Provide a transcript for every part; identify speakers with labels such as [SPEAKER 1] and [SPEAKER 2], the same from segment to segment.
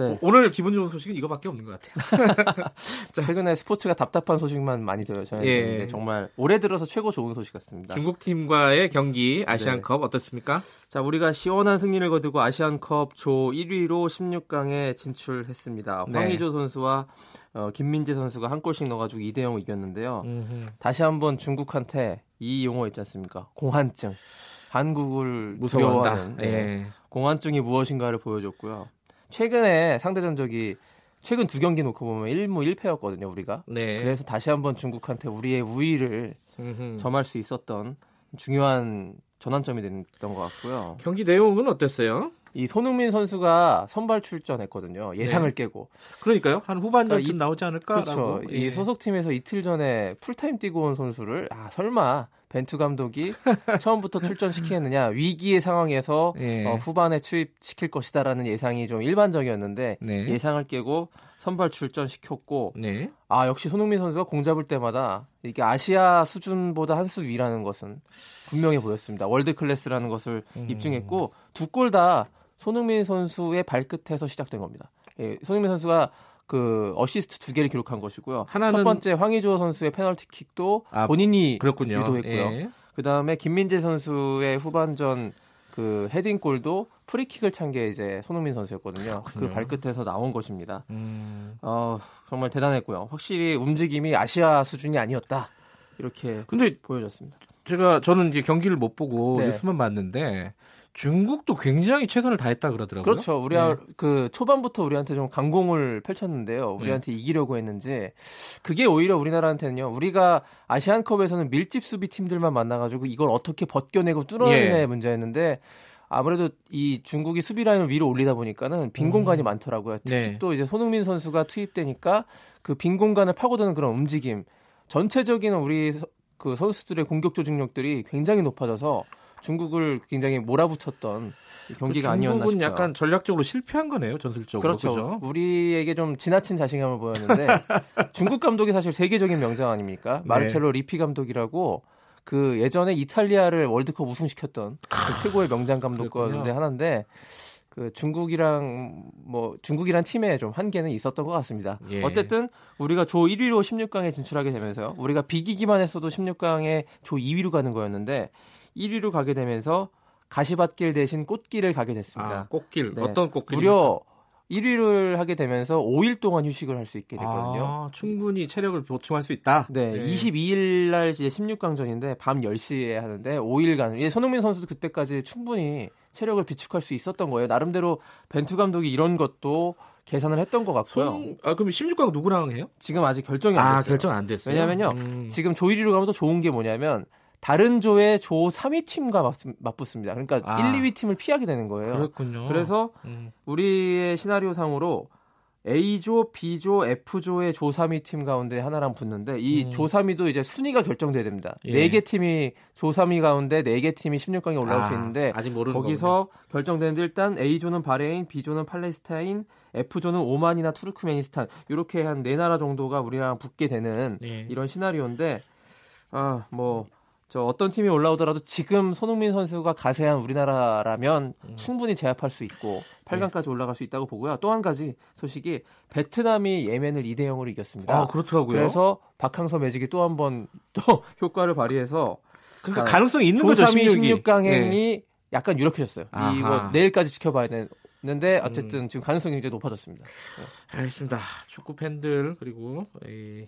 [SPEAKER 1] 네. 오늘 기분 좋은 소식은 이거밖에 없는 것 같아요.
[SPEAKER 2] 최근에 스포츠가 답답한 소식만 많이 들어요. 저는 예. 정말 올해 들어서 최고 좋은 소식 같습니다.
[SPEAKER 1] 중국 팀과의 경기 아시안컵 네. 어떻습니까?
[SPEAKER 2] 자, 우리가 시원한 승리를 거두고 아시안컵 조 1위로 16강에 진출했습니다. 네. 황의조 선수와 어, 김민재 선수가 한 골씩 넣어가지고 2대 0 이겼는데요. 음흠. 다시 한번 중국한테 이 용어 있지 않습니까? 공한증. 한국을 무서워하는 네. 공한증이 무엇인가를 보여줬고요. 최근에 상대 전적이 최근 두 경기 놓고 보면 1무 1패였거든요, 우리가. 네. 그래서 다시 한번 중국한테 우리의 우위를 음흠. 점할 수 있었던 중요한 전환점이 됐던 것 같고요.
[SPEAKER 1] 경기 내용은 어땠어요?
[SPEAKER 2] 이 손흥민 선수가 선발 출전했거든요. 예상을 네. 깨고.
[SPEAKER 1] 그러니까요. 한 후반전쯤 그러니까 나오지 않을까?
[SPEAKER 2] 그렇죠. 예. 이 소속팀에서 이틀 전에 풀타임 뛰고 온 선수를 아 설마 벤투 감독이 처음부터 출전시키겠느냐 위기의 상황에서 예. 어, 후반에 투입시킬 것이다라는 예상이 좀 일반적이었는데 네. 예상을 깨고 선발 출전시켰고 네. 아 역시 손흥민 선수가 공 잡을 때마다 이게 아시아 수준보다 한 수 위라는 것은 분명해 보였습니다. world class라는 것을 음. 입증했고 두 골 다 손흥민 선수의 발끝에서 시작된 겁니다. 예, 손흥민 선수가 그 어시스트 두 개를 기록한 것이고요. 하나는 첫 번째 황의조 선수의 페널티킥도 아, 본인이 그렇군요. 유도했고요. 예. 그 다음에 김민재 선수의 후반전 그 헤딩골도 프리킥을 찬 게 이제 손흥민 선수였거든요. 그 그렇군요. 그 발끝에서 나온 것입니다. 음. 어, 정말 대단했고요. 확실히 움직임이 아시아 수준이 아니었다. 이렇게 근데 보여졌습니다.
[SPEAKER 1] 제가 저는 이제 경기를 못 보고 네. 뉴스만 봤는데 중국도 굉장히 최선을 다했다 그러더라고요.
[SPEAKER 2] 그렇죠. 우리 네. 그 초반부터 우리한테 좀 강공을 펼쳤는데요. 우리한테 네. 이기려고 했는지 그게 오히려 우리나라한테는요. 우리가 아시안컵에서는 밀집 수비 팀들만 만나가지고 이걸 어떻게 벗겨내고 뚫어내냐의 예. 문제였는데 아무래도 이 중국이 수비 라인을 위로 올리다 보니까는 빈 음. 공간이 많더라고요. 특히 네. 또 이제 손흥민 선수가 투입되니까 그 빈 공간을 파고드는 그런 움직임 전체적인 우리 그 선수들의 공격 조직력들이 굉장히 높아져서 중국을 굉장히 몰아붙였던 경기가 아니었나 싶어요.
[SPEAKER 1] 약간 전략적으로 실패한 거네요, 전술적으로.
[SPEAKER 2] 그렇죠. 그렇죠? 우리에게 좀 지나친 자신감을 보였는데 중국 감독이 사실 세계적인 명장 아닙니까? 네. 마르첼로 리피 감독이라고 그 예전에 이탈리아를 월드컵 우승시켰던 그 최고의 명장 감독 가운데 하나인데 그 중국이랑 뭐 중국이란 팀에 좀 한계는 있었던 것 같습니다. 예. 어쨌든 우리가 조 1위로 16강에 진출하게 되면서요. 우리가 비기기만 했어도 16강에 조 2위로 가는 거였는데 1위로 가게 되면서 가시밭길 대신 꽃길을 가게 됐습니다.
[SPEAKER 1] 아, 꽃길 네. 어떤 꽃길?
[SPEAKER 2] 무려 1위를 하게 되면서 5일 동안 휴식을 할 수 있게 됐거든요.
[SPEAKER 1] 아, 충분히 체력을 보충할 수 있다.
[SPEAKER 2] 네, 네. 22일 날 이제 16강전인데 밤 10시에 하는데 5일간. 예, 손흥민 선수도 그때까지 충분히 체력을 비축할 수 있었던 거예요. 나름대로 벤투 감독이 이런 것도 계산을 했던 것 같고요. 손,
[SPEAKER 1] 아 그럼 16강 누구랑 해요?
[SPEAKER 2] 지금 아직 결정이 안 아, 됐어요.
[SPEAKER 1] 아, 결정 안 됐어요.
[SPEAKER 2] 왜냐면요. 음. 지금 조 1위로 가면 또 좋은 게 뭐냐면 다른 조의 조 3위 팀과 맞 붙습니다. 그러니까 아, 1, 2위 팀을 피하게 되는 거예요.
[SPEAKER 1] 그렇군요.
[SPEAKER 2] 그래서 음. 우리의 시나리오 상으로 A조, B조, F조의 조 3위 팀 가운데 하나랑 붙는데 이조 음. 3위도 이제 순위가 결정돼야 됩니다. 예. 4개 팀이 조 3위 가운데 4개 팀이 16강에 올라올 아, 수 있는데 아직 모르는 거기서 거군요. 결정되는데 일단 A조는 바레인, B조는 팔레스타인, F조는 오만이나 투르크메니스탄 이렇게 한 네 나라 정도가 우리랑 붙게 되는 예. 이런 시나리오인데 아뭐 저 어떤 팀이 올라오더라도 지금 손흥민 선수가 가세한 우리나라라면 음. 충분히 제압할 수 있고 8강까지 네. 올라갈 수 있다고 보고요. 또 한 가지 소식이 베트남이 예멘을 2대 0으로 이겼습니다.
[SPEAKER 1] 아, 그렇더라고요.
[SPEAKER 2] 그래서 박항서 매직이 또 한 번 또 효과를 발휘해서
[SPEAKER 1] 그러니까 가능성이 있는 거죠.
[SPEAKER 2] 16강 행이 네. 약간 유력해졌어요. 아하. 이거 내일까지 지켜봐야 되는데 어쨌든 음. 지금 가능성이 굉장히 높아졌습니다.
[SPEAKER 1] 네. 알겠습니다. 축구 팬들 그리고 이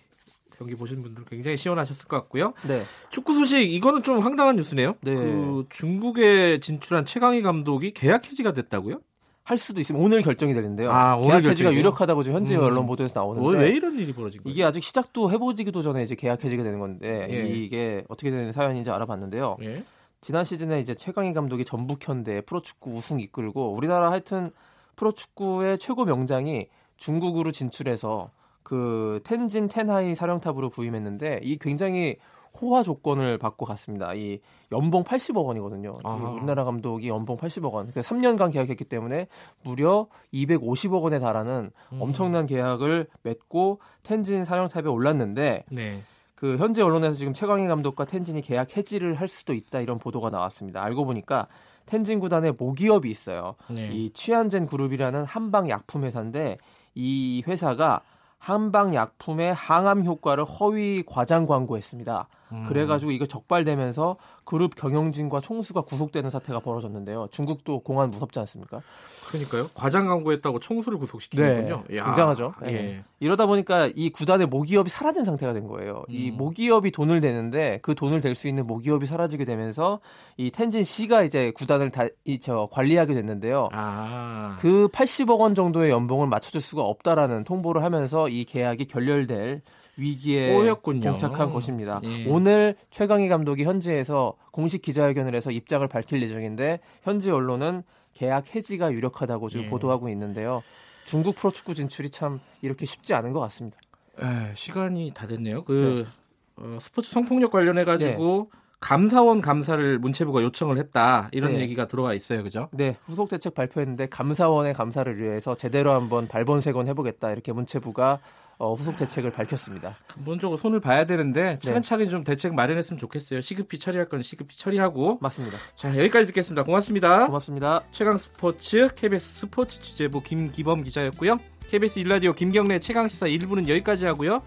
[SPEAKER 1] 경기 보시는 분들 굉장히 시원하셨을 것 같고요. 네. 축구 소식 이거는 좀 황당한 뉴스네요. 네. 그 중국에 진출한 최강희 감독이 계약 해지가 됐다고요?
[SPEAKER 2] 할 수도 있으면 오늘 결정이 되는데요. 아, 계약 해지가 유력하다고 지금 현지 음. 언론 보도에서 나오는데
[SPEAKER 1] 왜 이런 일이 벌어진 거예요?
[SPEAKER 2] 이게 아직 시작도 해보지기도 전에 이제 계약 해지가 되는 건데 예. 이게 어떻게 되는 사연인지 알아봤는데요. 예. 지난 시즌에 이제 최강희 감독이 전북현대 프로축구 우승 이끌고 우리나라 하여튼 프로축구의 최고 명장이 중국으로 진출해서 그 텐진 텐하이 사령탑으로 부임했는데 이 굉장히 호화 조건을 받고 갔습니다. 이 연봉 80억 원이거든요. 우리나라 감독이 연봉 80억 원. 그러니까 3년간 계약했기 때문에 무려 250억 원에 달하는 음. 엄청난 계약을 맺고 텐진 사령탑에 올랐는데 네. 그 현재 언론에서 지금 최광희 감독과 텐진이 계약 해지를 할 수도 있다 이런 보도가 나왔습니다. 알고 보니까 텐진 구단에 모기업이 있어요. 네. 이 취한젠 그룹이라는 한방 약품 회사인데 이 회사가 한방 약품의 항암 효과를 허위 과장 광고했습니다. 음. 그래가지고 이거 적발되면서 그룹 경영진과 총수가 구속되는 사태가 벌어졌는데요. 중국도 공안 무섭지 않습니까?
[SPEAKER 1] 그러니까요. 과장 광고했다고 총수를 구속시키는군요.
[SPEAKER 2] 네. 굉장하죠. 네. 예. 이러다 보니까 이 구단의 모기업이 사라진 상태가 된 거예요. 음. 이 모기업이 돈을 대는데 그 돈을 댈수 있는 모기업이 사라지게 되면서 이 텐진 씨가 이제 구단을 다 이 저 관리하게 됐는데요. 아. 그 80억 원 정도의 연봉을 맞춰줄 수가 없다라는 통보를 하면서 이 계약이 결렬될 위기에 꼬였군요. 봉착한 것입니다. 예. 오늘 최강희 감독이 현지에서 공식 기자회견을 해서 입장을 밝힐 예정인데 현지 언론은 계약 해지가 유력하다고 지금 예. 보도하고 있는데요. 중국 프로축구 진출이 참 이렇게 쉽지 않은 것 같습니다.
[SPEAKER 1] 에, 시간이 다 됐네요. 그 네. 어, 스포츠 성폭력 관련해 가지고 네. 감사원 감사를 문체부가 요청을 했다 이런 네. 얘기가 들어와 있어요, 그죠?
[SPEAKER 2] 네, 후속 대책 발표했는데 감사원의 감사를 위해서 제대로 한번 발본색원 해보겠다 이렇게 문체부가 어, 후속 대책을 밝혔습니다.
[SPEAKER 1] 근본적으로 손을 봐야 되는데 차근차근 네. 좀 대책 마련했으면 좋겠어요. 시급히 처리할 건 시급히 처리하고.
[SPEAKER 2] 맞습니다.
[SPEAKER 1] 자 여기까지 듣겠습니다. 고맙습니다.
[SPEAKER 2] 고맙습니다.
[SPEAKER 1] 최강 스포츠 KBS 스포츠 취재부 김기범 기자였고요. KBS 일라디오 김경래 최강 시사 1부는 여기까지 하고요.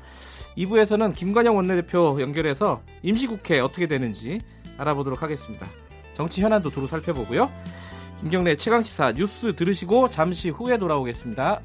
[SPEAKER 1] 2부에서는 김관영 원내대표 연결해서 임시국회 어떻게 되는지 알아보도록 하겠습니다. 정치 현안도 두루 살펴보고요. 김경래 최강 시사 뉴스 들으시고 잠시 후에 돌아오겠습니다.